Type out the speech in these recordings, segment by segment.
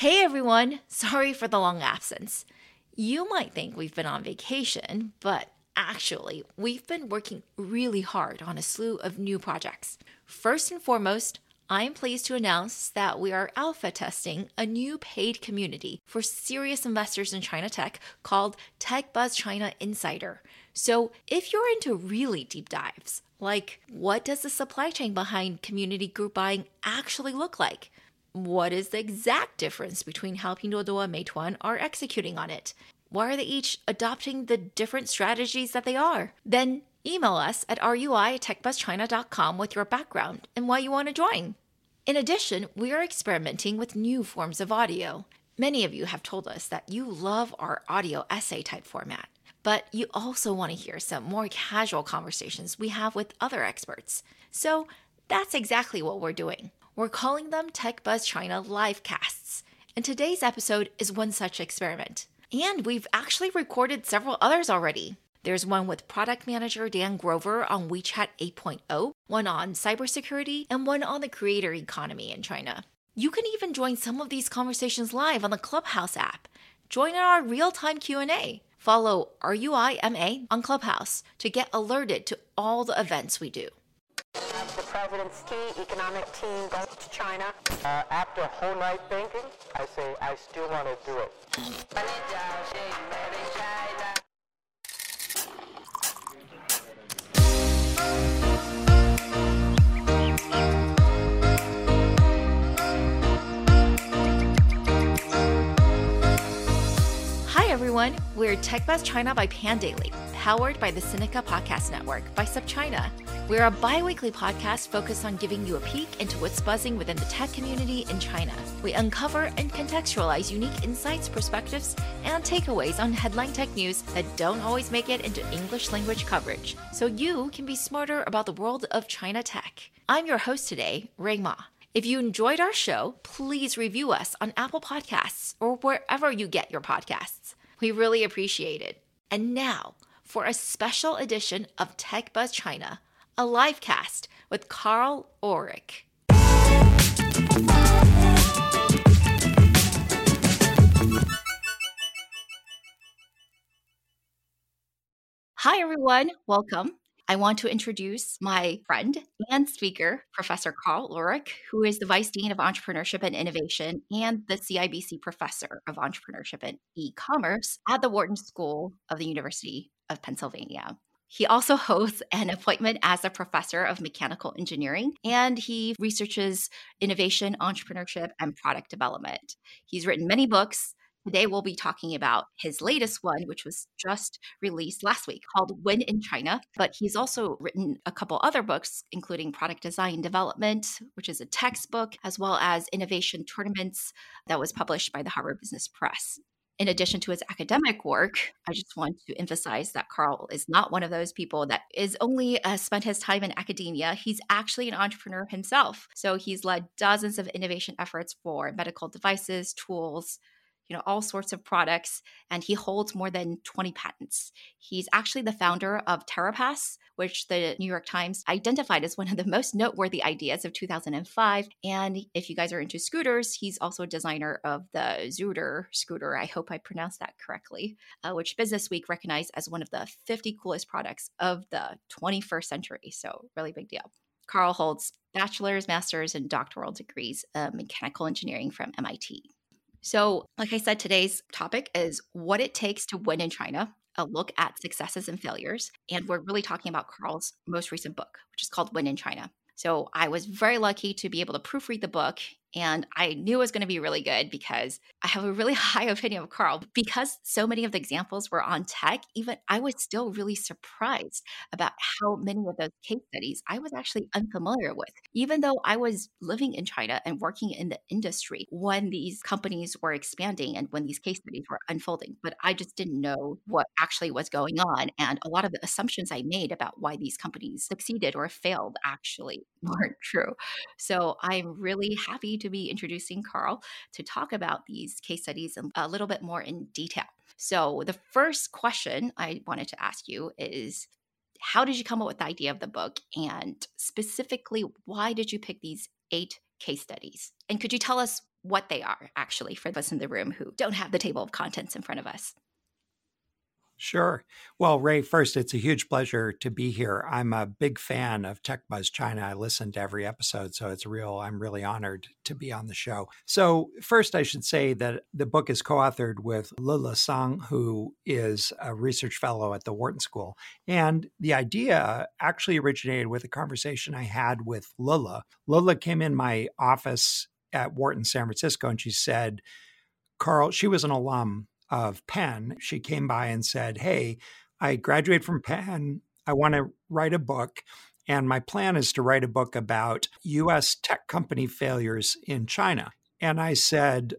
Hey everyone, sorry for the long absence. You might think we've been on vacation, but actually, we've been working really hard on a slew of new projects. First and foremost, I am pleased to announce that we are alpha testing a new paid community for serious investors in China tech called TechBuzz China Insider. So, if you're into really deep dives, like what does the supply chain behind community group buying actually look like? What is the exact difference between how Pinduoduo and Meituan are executing on it? Why are they each adopting the different strategies that they are? Then email us at rui at techbuzzchina.com with your background and why you want to join. In addition, we are experimenting with new forms of audio. Many of you have told us that you love our audio essay type format, but you also want to hear some more casual conversations we have with other experts. So that's exactly what we're doing. We're calling them Tech Buzz China Livecasts, and today's episode is one such experiment. And we've actually recorded several others already. There's one with product manager Dan Grover on WeChat 8.0, one on cybersecurity, and one on the creator economy in China. You can even join some of these conversations live on the Clubhouse app. Join in our real-time Q&A. Follow RUIMA on Clubhouse to get alerted to all the events we do. The president's key economic team goes to China. Uh, after a whole night thinking, I say I still want to do it. Hi everyone, we're TechBuzz China by Pandaily, powered by the Sinica Podcast Network by SupChina. We're a bi weekly podcast focused on giving you a peek into what's buzzing within the tech community in China. We uncover and contextualize unique insights, perspectives, and takeaways on headline tech news that don't always make it into English language coverage, so you can be smarter about the world of China tech. I'm your host today, Rui Ma. If you enjoyed our show, please review us on Apple Podcasts or wherever you get your podcasts. We really appreciate it. And now, for a special edition of Tech Buzz China, a live cast with Karl Ulrich. Hi, everyone. Welcome. I want to introduce my friend and speaker, Professor Karl Ulrich, who is the Vice Dean of Entrepreneurship and Innovation and the CIBC Professor of Entrepreneurship and E-commerce at the Wharton School of the University of Pennsylvania. He also hosts an appointment as a professor of mechanical engineering, and he researches innovation, entrepreneurship, and product development. He's written many books. Today, we'll be talking about his latest one, which was just released last week called Win in China. But he's also written a couple other books, including Product Design Development, which is a textbook, as well as Innovation Tournaments that was published by the Harvard Business Press in addition to his academic work, I just want to emphasize that Karl is not one of those people that is only uh, spent his time in academia. He's actually an entrepreneur himself. So he's led dozens of innovation efforts for medical devices, tools, you know, all sorts of products, and he holds more than 20 patents. He's actually the founder of TerraPass, which the New York Times identified as one of the most noteworthy ideas of 2005. And if you guys are into scooters, he's also a designer of the Xootr scooter. I hope I pronounced that correctly, uh, which Business Week recognized as one of the 50 coolest products of the 21st century. So, really big deal. Karl holds bachelor's, master's, and doctoral degrees of mechanical engineering from MIT. So, like I said, today's topic is what it takes to win in China, a look at successes and failures. And we're really talking about Karl's most recent book, which is called Win in China. So, I was very lucky to be able to proofread the book and I knew it was going to be really good because I have a really high opinion of Karl. Because so many of the examples were on tech, even I was still really surprised about how many of those case studies I was actually unfamiliar with. Even though I was living in China and working in the industry when these companies were expanding and when these case studies were unfolding, but I just didn't know what actually was going on. And a lot of the assumptions I made about why these companies succeeded or failed actually weren't true. So I'm really happy to be introducing Karl to talk about these case studies a little bit more in detail. So, the first question I wanted to ask you is how did you come up with the idea of the book? And specifically, why did you pick these eight case studies? And could you tell us what they are, actually, for those in the room who don't have the table of contents in front of us. Sure. Well, Rui, first, it's a huge pleasure to be here. I'm a big fan of Tech Buzz China. I listen to every episode, so it's real. I'm really honored to be on the show. So, first, I should say that the book is co authored with Lele Sang, who is a research fellow at the Wharton School. And the idea actually originated with a conversation I had with Lele. Lele came in my office at Wharton, San Francisco, and she said, Karl, she was an alum of Penn, she came by and said, Hey, I graduated from Penn. I want to write a book. And my plan is to write a book about US tech company failures in China. And I said,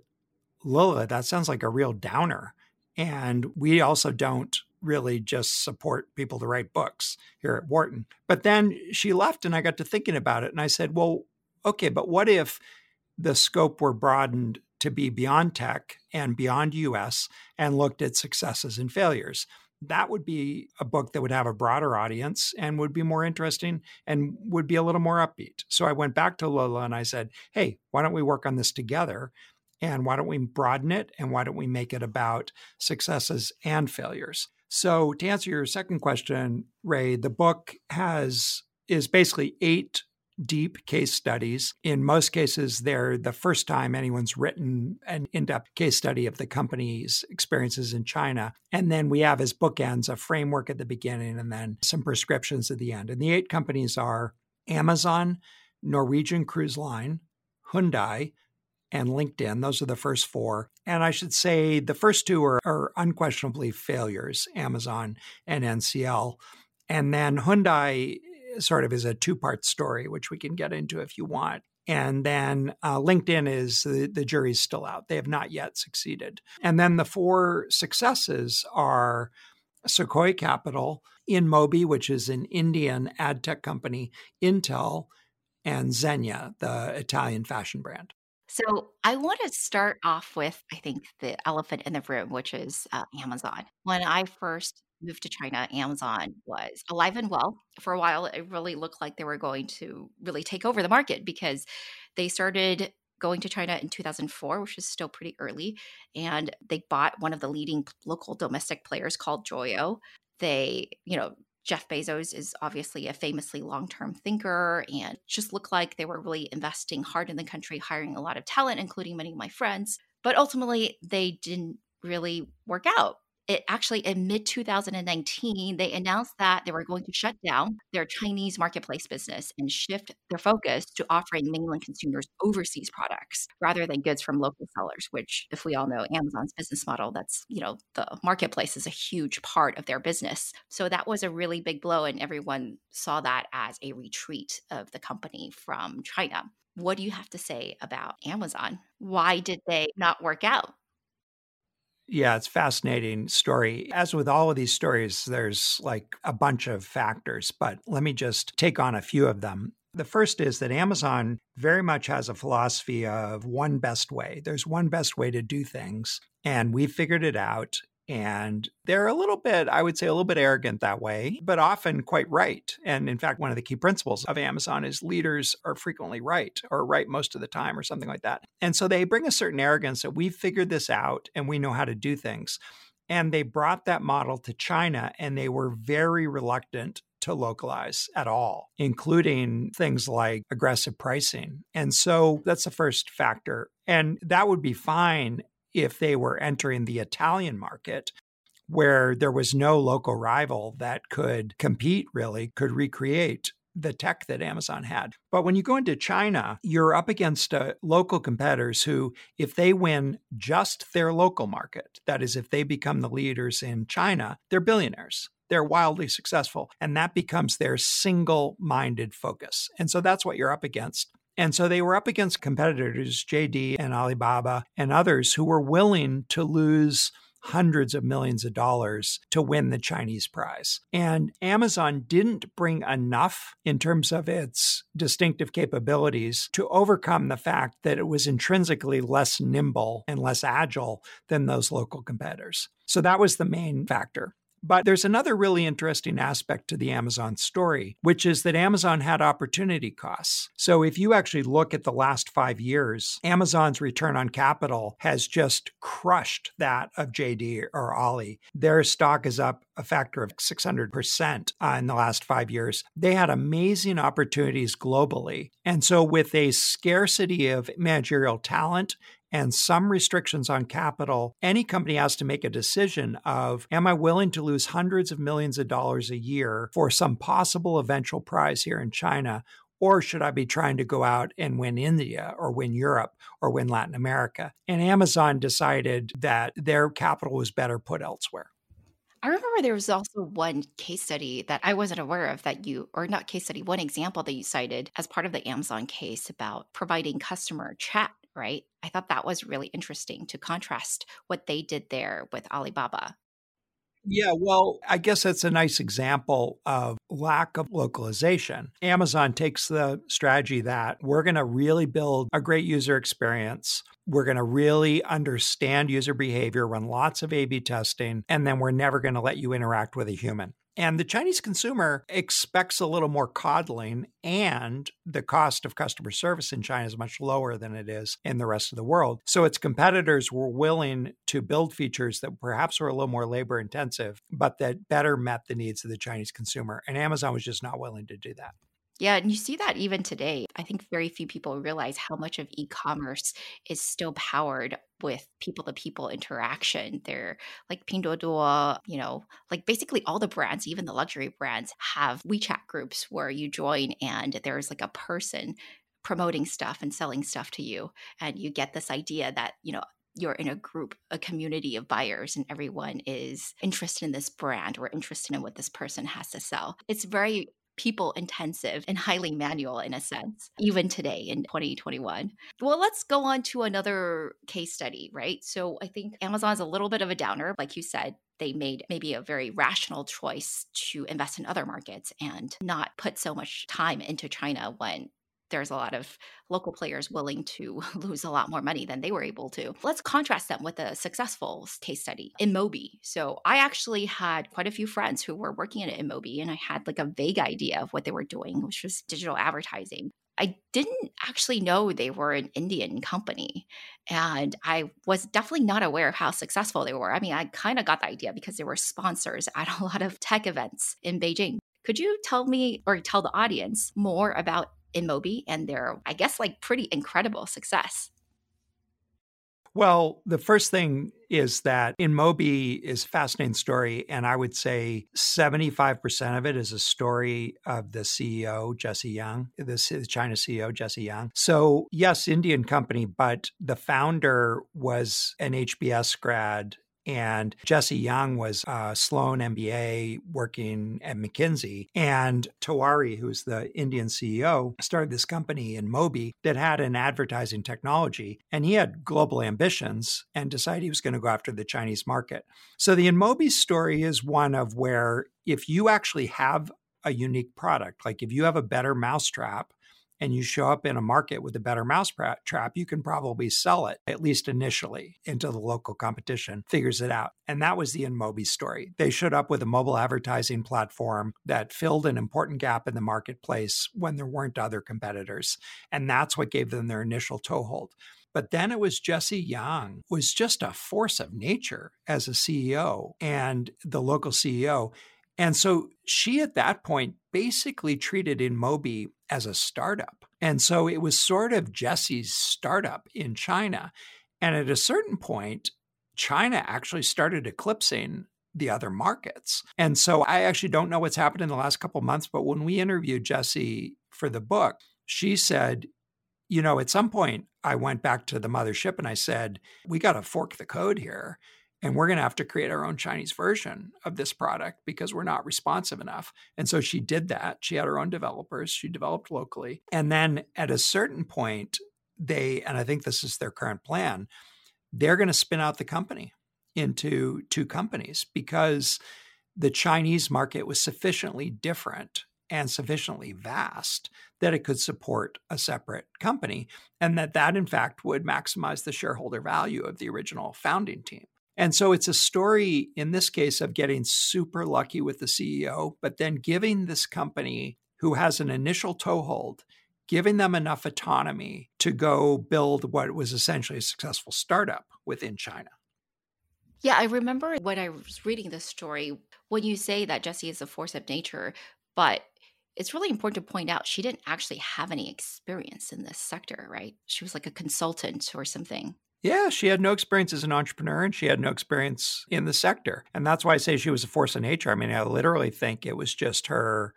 Lele, that sounds like a real downer. And we also don't really just support people to write books here at Wharton. But then she left and I got to thinking about it. And I said, well, okay, but what if the scope were broadened to be beyond tech and beyond US and looked at successes and failures. That would be a book that would have a broader audience and would be more interesting and would be a little more upbeat. So I went back to Lele and I said, hey, why don't we work on this together? And why don't we broaden it? And why don't we make it about successes and failures? So to answer your second question, Rui, the book has is basically eight deep case studies. In most cases, they're the first time anyone's written an in depth case study of the company's experiences in China. And then we have as bookends a framework at the beginning and then some prescriptions at the end. And the eight companies are Amazon, Norwegian Cruise Line, Hyundai, and LinkedIn. Those are the first four. And I should say the first two are, are unquestionably failures Amazon and NCL. And then Hyundai sort of is a two part story, which we can get into if you want. And then uh, LinkedIn is the, the jury's still out. They have not yet succeeded. And then the four successes are Sequoia Capital, InMobi, which is an Indian ad tech company, Intel, and Zegna, the Italian fashion brand. So I want to start off with, I think, the elephant in the room, which is uh, Amazon. When I first moved to China, Amazon was alive and well. For a while, it really looked like they were going to really take over the market because they started going to China in 2004, which is still pretty early. And they bought one of the leading local domestic players called Joyo. They, you know, Jeff Bezos is obviously a famously long term thinker and just looked like they were really investing hard in the country, hiring a lot of talent, including many of my friends. But ultimately, they didn't really work out it actually in mid 2019 they announced that they were going to shut down their chinese marketplace business and shift their focus to offering mainland consumers overseas products rather than goods from local sellers which if we all know amazon's business model that's you know the marketplace is a huge part of their business. So that was a really big blow and everyone saw that as a retreat of the company from china. What do you have to say about amazon? Why did they not work out yeah, it's fascinating story. As with all of these stories, there's like a bunch of factors, but let me just take on a few of them. The first is that Amazon very much has a philosophy of one best way. There's one best way to do things, and we figured it out. And they're a little bit, I would say, a little bit arrogant that way, but often quite right. And in fact, one of the key principles of Amazon is leaders are frequently right or right most of the time or something like that. And so they bring a certain arrogance that we've figured this out and we know how to do things. And they brought that model to China and they were very reluctant to localize at all, including things like aggressive pricing. And so that's the first factor. And that would be fine if they were entering the Italian market, where there was no local rival that could compete, really, could recreate the tech that Amazon had. But when you go into China, you're up against uh, local competitors who, if they win just their local market, that is, if they become the leaders in China, they're billionaires. They're wildly successful. And that becomes their single minded focus. And so that's what you're up against. And so they were up against competitors, JD and Alibaba and others, who were willing to lose hundreds of millions of dollars to win the Chinese prize. And Amazon didn't bring enough in terms of its distinctive capabilities to overcome the fact that it was intrinsically less nimble and less agile than those local competitors. So that was the main factor. But there's another really interesting aspect to the Amazon story, which is that Amazon had opportunity costs. So if you actually look at the last five years, Amazon's return on capital has just crushed that of JD or Ali. Their stock is up a factor of 600% uh, in the last five years. They had amazing opportunities globally. And so, with a scarcity of managerial talent and some restrictions on capital, any company has to make a decision of am I willing to lose hundreds of millions of dollars a year for some possible eventual prize here in China? Or should I be trying to go out and win India or win Europe or win Latin America? And Amazon decided that their capital was better put elsewhere. I remember there was also one case study that I wasn't aware of that you, or not case study, one example that you cited as part of the Amazon case about providing customer chat right? I thought that was really interesting to contrast what they did there with Alibaba. Yeah, well, I guess that's a nice example of lack of localization. Amazon takes the strategy that we're going to really build a great user experience. We're going to really understand user behavior, run lots of A B testing, and then we're never going to let you interact with a human. And the Chinese consumer expects a little more coddling, and the cost of customer service in China is much lower than it is in the rest of the world. So its competitors were willing to build features that perhaps were a little more labor intensive, but that better met the needs of the Chinese consumer. And Amazon was just not willing to do that. Yeah, and you see that even today. I think very few people realize how much of e-commerce is still powered with people-to-people interaction. They're like Pinduoduo, you know, like basically all the brands, even the luxury brands, have WeChat groups where you join and there's like a person promoting stuff and selling stuff to you, and you get this idea that you know you're in a group, a community of buyers, and everyone is interested in this brand or interested in what this person has to sell. It's very people intensive and highly manual in a sense, even today in 2021. Well, let's go on to another case study, right? So I think Amazon's a little bit of a downer. Like you said, they made maybe a very rational choice to invest in other markets and not put so much time into China when there's a lot of local players willing to lose a lot more money than they were able to. Let's contrast them with a successful case study, InMobi. So I actually had quite a few friends who were working at InMobi, and I had like a vague idea of what they were doing, which was digital advertising. I didn't actually know they were an Indian company. And I was definitely not aware of how successful they were. I mean, I kind of got the idea because they were sponsors at a lot of tech events in Beijing. Could you tell me or tell the audience more about InMobi and their, I guess, like pretty incredible success? Well, the first thing is that InMobi is a fascinating story. And I would say 75% of it is a story of the CEO, Jesse Yang, the China CEO, Jesse Young. So, yes, Indian company, but the founder was an HBS grad and Jesse Young was uh, a Sloan MBA working at McKinsey. And Tewari, who's the Indian CEO, started this company InMobi that had an advertising technology. And he had global ambitions and decided he was going to go after the Chinese market. So the InMobi story is one of where if you actually have a unique product, like if you have a better mousetrap, and you show up in a market with a better mouse trap, you can probably sell it, at least initially, until the local competition figures it out. And that was the InMobi story. They showed up with a mobile advertising platform that filled an important gap in the marketplace when there weren't other competitors. And that's what gave them their initial toehold. But then it was Jesse Yang was just a force of nature as a CEO and the local CEO. And so she at that point basically treated InMobi as a startup. And so it was sort of Jesse's startup in China. And at a certain point, China actually started eclipsing the other markets. And so I actually don't know what's happened in the last couple months, but when we interviewed Jesse for the book, she said, you know, at some point I went back to the mothership and I said, we got to fork the code here and we're going to have to create our own Chinese version of this product because we're not responsive enough. And so she did that. She had her own developers, she developed locally. And then at a certain point, they, and I think this is their current plan, they're going to spin out the company into two companies because the Chinese market was sufficiently different and sufficiently vast that it could support a separate company and that that in fact would maximize the shareholder value of the original founding team And so it's a story in this case of getting super lucky with the CEO, but then giving this company who has an initial toehold, giving them enough autonomy to go build what was essentially a successful startup within China. Yeah, I remember when I was reading this story, when you say that Jesse is a force of nature, but it's really important to point out she didn't actually have any experience in this sector, right? She was like a consultant or something. Yeah, she had no experience as an entrepreneur and she had no experience in the sector. And that's why I say she was a force of nature. I mean, I literally think it was just her,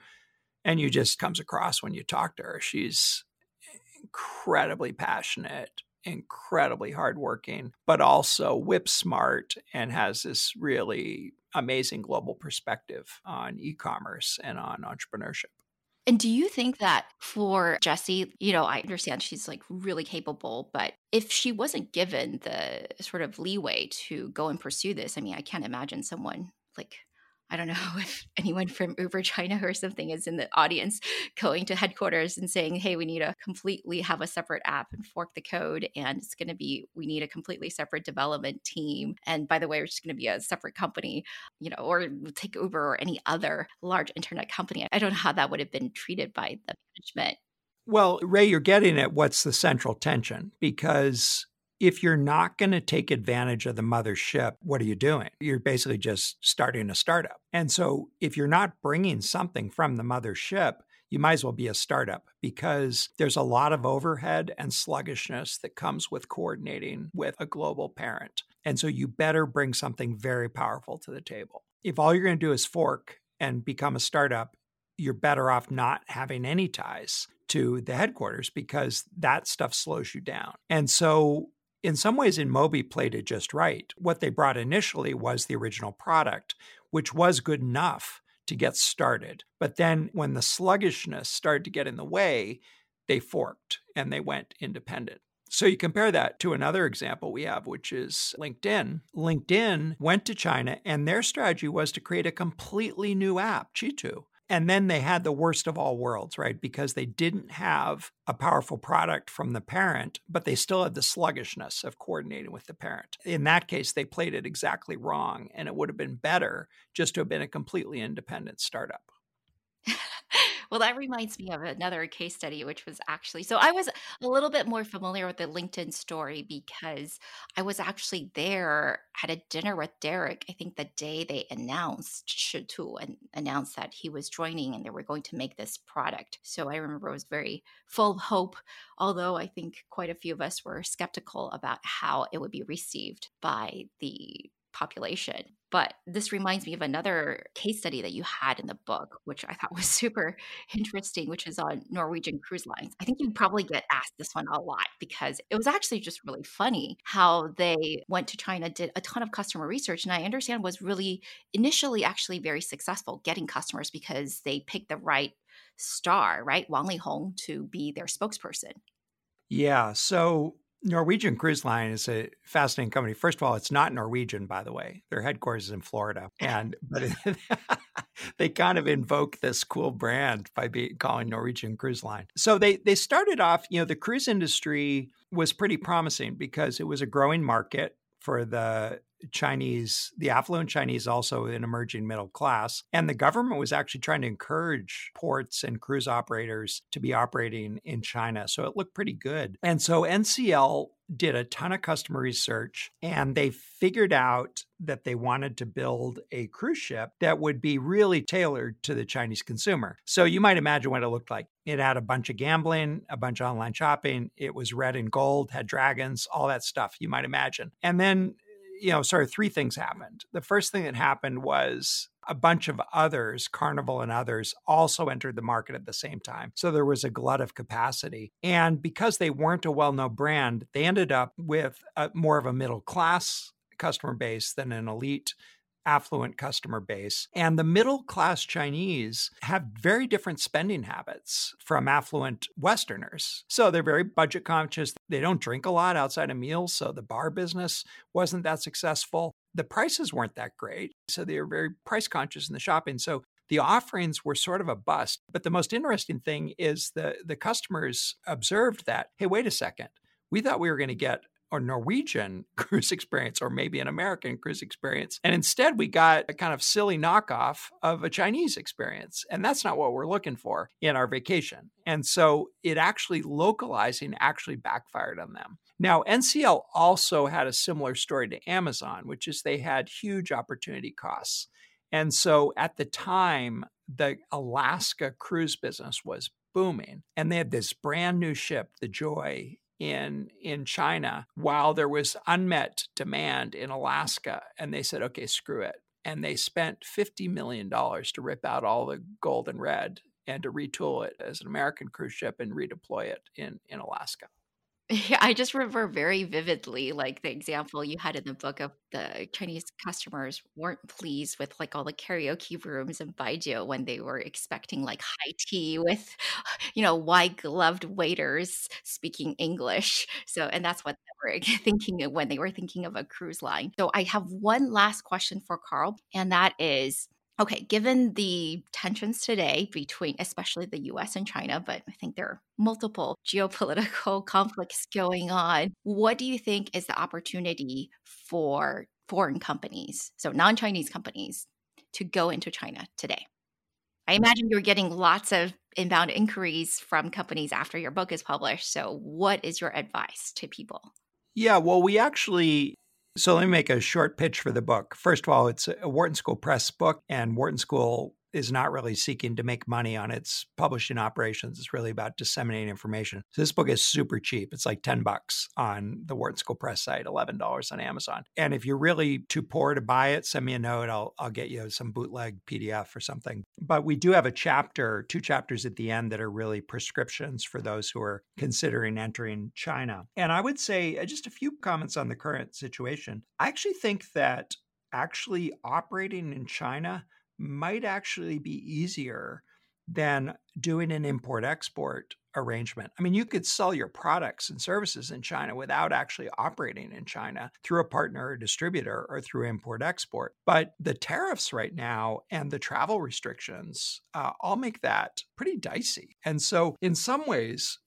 and you just comes across when you talk to her. She's incredibly passionate, incredibly hardworking, but also whip smart and has this really amazing global perspective on e commerce and on entrepreneurship. And do you think that for Jessie, you know, I understand she's like really capable, but if she wasn't given the sort of leeway to go and pursue this, I mean, I can't imagine someone like I don't know if anyone from Uber China or something is in the audience going to headquarters and saying, hey, we need to completely have a separate app and fork the code. And it's going to be, we need a completely separate development team. And by the way, we're just going to be a separate company, you know, or take Uber or any other large internet company. I don't know how that would have been treated by the management. Well, Rui, you're getting at what's the central tension because if you're not going to take advantage of the mothership, what are you doing? You're basically just starting a startup. And so if you're not bringing something from the mothership, you might as well be a startup because there's a lot of overhead and sluggishness that comes with coordinating with a global parent. And so you better bring something very powerful to the table. If all you're going to do is fork and become a startup, you're better off not having any ties to the headquarters because that stuff slows you down. And so in some ways, In InMobi played it just right. What they brought initially was the original product, which was good enough to get started. But then when the sluggishness started to get in the way, they forked and they went independent. So you compare that to another example we have, which is LinkedIn. LinkedIn went to China and their strategy was to create a completely new app, Chitu. And then they had the worst of all worlds, right? Because they didn't have a powerful product from the parent, but they still had the sluggishness of coordinating with the parent. In that case, they played it exactly wrong. And it would have been better just to have been a completely independent startup. Well, that reminds me of another case study, which was actually so I was a little bit more familiar with the LinkedIn story because I was actually there at a dinner with Derek. I think the day they announced Chitu and announced that he was joining and they were going to make this product. So I remember I was very full of hope, although I think quite a few of us were skeptical about how it would be received by the population. But this reminds me of another case study that you had in the book, which I thought was super interesting, which is on Norwegian Cruise Lines. I think you probably get asked this one a lot because it was actually just really funny how they went to China, did a ton of customer research, and I understand was really initially actually very successful getting customers because they picked the right star, right? Wang Lihong to be their spokesperson. Yeah. So Norwegian Cruise Line is a fascinating company. First of all, it's not Norwegian, by the way. Their headquarters is in Florida, and but it, they kind of invoke this cool brand by being calling Norwegian Cruise Line. So they they started off. You know, the cruise industry was pretty promising because it was a growing market for the Chinese, the affluent Chinese, also an emerging middle class. And the government was actually trying to encourage ports and cruise operators to be operating in China. So it looked pretty good. And so NCL did a ton of customer research and they figured out that they wanted to build a cruise ship that would be really tailored to the Chinese consumer. So you might imagine what it looked like. It had a bunch of gambling, a bunch of online shopping. It was red and gold, had dragons, all that stuff you might imagine. And then you know, sorry, three things happened. The first thing that happened was a bunch of others, Carnival and others, also entered the market at the same time. So there was a glut of capacity. And because they weren't a well known brand, they ended up with a, more of a middle class customer base than an elite affluent customer base. And the middle class Chinese have very different spending habits from affluent Westerners. So they're very budget conscious. They don't drink a lot outside of meals. So the bar business wasn't that successful. The prices weren't that great. So they were very price conscious in the shopping. So the offerings were sort of a bust. But the most interesting thing is the, the customers observed that, hey, wait a second. We thought we were going to get or Norwegian cruise experience or maybe an American cruise experience. And instead, we got a kind of silly knockoff of a Chinese experience. And that's not what we're looking for in our vacation. And so it actually localizing actually backfired on them. Now, NCL also had a similar story to Amazon, which is they had huge opportunity costs. And so at the time, the Alaska cruise business was booming. And they had this brand new ship, the Joy, in in China while there was unmet demand in Alaska and they said okay screw it and they spent 50 million dollars to rip out all the gold and red and to retool it as an American cruise ship and redeploy it in in Alaska. I just remember very vividly, like, the example you had in the book of the Chinese customers weren't pleased with, like, all the karaoke rooms in Baijiu when they were expecting, like, high tea with, you know, white-gloved waiters speaking English. So and that's what they were thinking when they were thinking of a cruise line. So I have one last question for Karl, and that is Okay, given the tensions today between especially the US and China, but I think there are multiple geopolitical conflicts going on, what do you think is the opportunity for foreign companies, so non Chinese companies, to go into China today? I imagine you're getting lots of inbound inquiries from companies after your book is published. So, what is your advice to people? Yeah, well, we actually so let me make a short pitch for the book. First of all, it's a Wharton School Press book, and Wharton School is not really seeking to make money on its publishing operations. It's really about disseminating information. So this book is super cheap. It's like 10 bucks on the Wharton School Press site, $11 on Amazon. And if you're really too poor to buy it, send me a note. I'll, I'll get you some bootleg PDF or something. But we do have a chapter, two chapters at the end that are really prescriptions for those who are considering entering China. And I would say uh, just a few comments on the current situation. I actually think that actually operating in China might actually be easier than doing an import export arrangement. I mean, you could sell your products and services in China without actually operating in China through a partner or distributor or through import export. But the tariffs right now and the travel restrictions uh, all make that pretty dicey. And so, in some ways,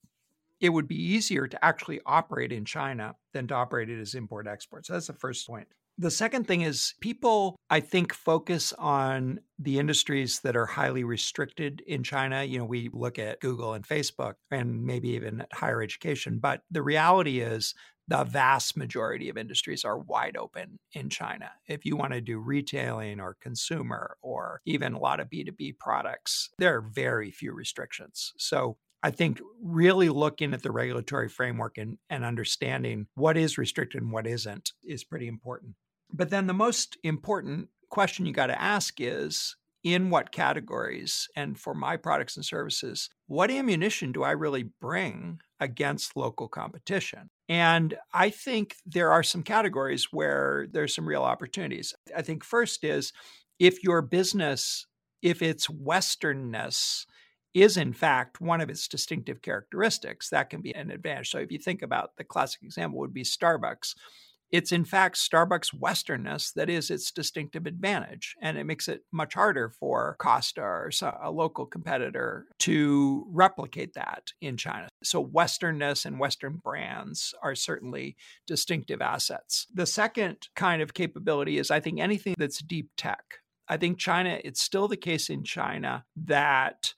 it would be easier to actually operate in China than to operate it as import export. So that's the first point. The second thing is people, I think, focus on the industries that are highly restricted in China. You know, we look at Google and Facebook and maybe even higher education, but the reality is the vast majority of industries are wide open in China. If you want to do retailing or consumer or even a lot of B2B products, there are very few restrictions. So I think really looking at the regulatory framework and, and understanding what is restricted and what isn't is pretty important. But then the most important question you got to ask is in what categories and for my products and services, what ammunition do I really bring against local competition? And I think there are some categories where there's some real opportunities. I think first is if your business, if its Westernness, is in fact one of its distinctive characteristics, that can be an advantage. So if you think about the classic example would be Starbucks it's in fact Starbucks Westernness that is its distinctive advantage. And it makes it much harder for Costa or a local competitor to replicate that in China. So, Westernness and Western brands are certainly distinctive assets. The second kind of capability is, I think, anything that's deep tech. I think China, it's still the case in China that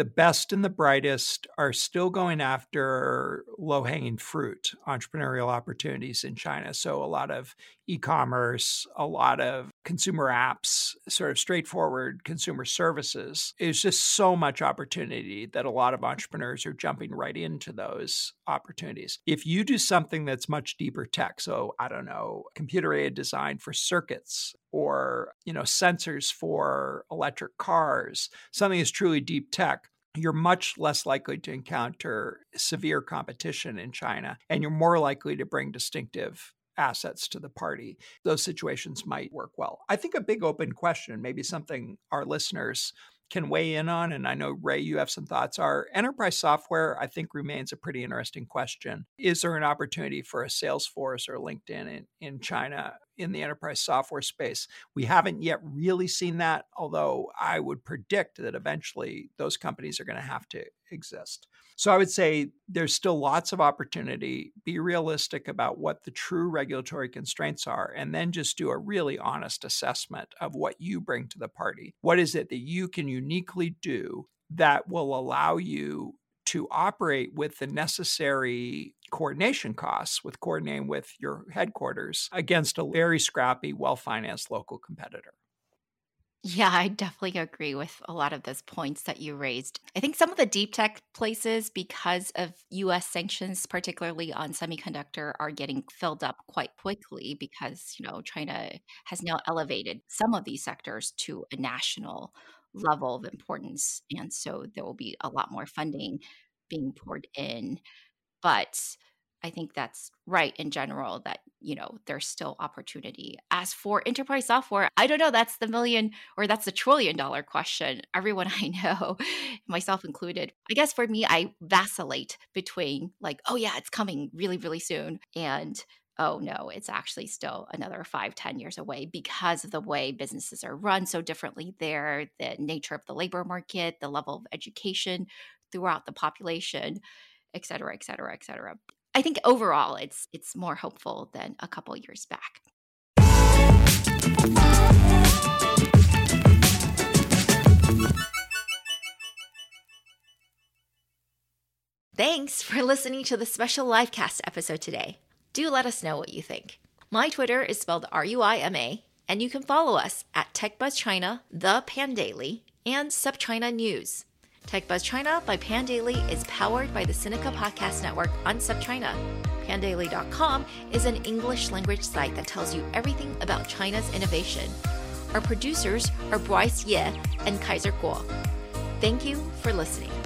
the best and the brightest are still going after low hanging fruit entrepreneurial opportunities in China. So, a lot of e commerce, a lot of consumer apps, sort of straightforward consumer services. It's just so much opportunity that a lot of entrepreneurs are jumping right into those opportunities. If you do something that's much deeper tech, so I don't know, computer aided design for circuits or, you know, sensors for electric cars, something that's truly deep tech, you're much less likely to encounter severe competition in China, and you're more likely to bring distinctive assets to the party. Those situations might work well. I think a big open question, maybe something our listeners can weigh in on, and I know Rui, you have some thoughts, are enterprise software, I think, remains a pretty interesting question. Is there an opportunity for a Salesforce or LinkedIn in, in China in the enterprise software space? We haven't yet really seen that, although I would predict that eventually those companies are going to have to exist. So I would say there's still lots of opportunity. Be realistic about what the true regulatory constraints are, and then just do a really honest assessment of what you bring to the party. What is it that you can uniquely do that will allow you to operate with the necessary coordination costs with coordinating with your headquarters against a very scrappy, well financed local competitor. Yeah, I definitely agree with a lot of those points that you raised. I think some of the deep tech places, because of US sanctions, particularly on semiconductor, are getting filled up quite quickly because, you know, China has now elevated some of these sectors to a national level of importance. And so there will be a lot more funding being poured in. But I think that's right in general that, you know, there's still opportunity. As for enterprise software, I don't know. That's the million or that's the trillion dollar question. Everyone I know, myself included, I guess for me, I vacillate between like, oh, yeah, it's coming really, really soon. And oh no it's actually still another five ten years away because of the way businesses are run so differently there the nature of the labor market the level of education throughout the population et cetera et cetera et cetera I think overall it's it's more hopeful than a couple years back. Thanks for listening to the special livecast episode today. Do let us know what you think. My Twitter is spelled R U I M A, and you can follow us at TechBuzzChina, The Pandaily, and SupChina News. TechBuzz China by Pandaily is powered by the Sinica Podcast Network on SupChina. Pandaily.com is an English language site that tells you everything about China's innovation. Our producers are Bryce Ye and Kaiser Kuo. Thank you for listening.